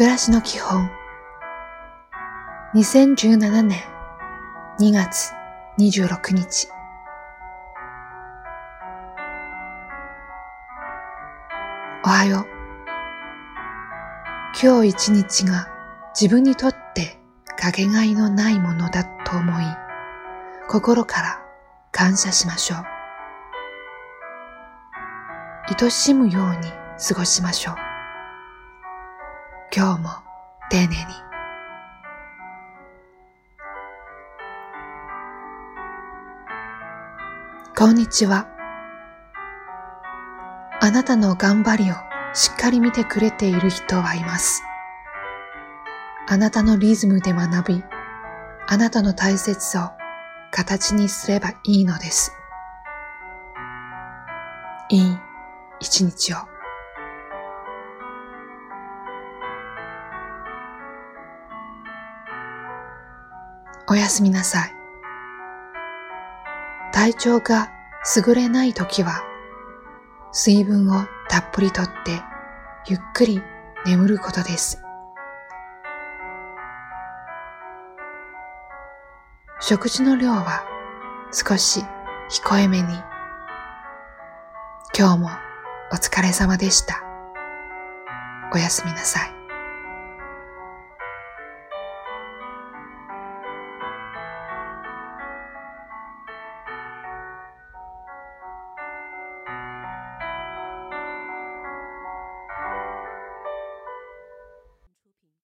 暮らしの基本。2017年2月26日。おはよう。今日一日が自分にとってかけがえのないものだと思い心から感謝しましょう。愛しむように過ごしましょう。今日も丁寧にこんにちは。あなたの頑張りをしっかり見てくれている人はいます。あなたのリズムで学び、あなたの大切さを形にすればいいのです。いい一日を。おやすみなさい。体調が優れないときは、水分をたっぷりとって、ゆっくり眠ることです。食事の量は少し控えめに。今日もお疲れ様でした。おやすみなさい。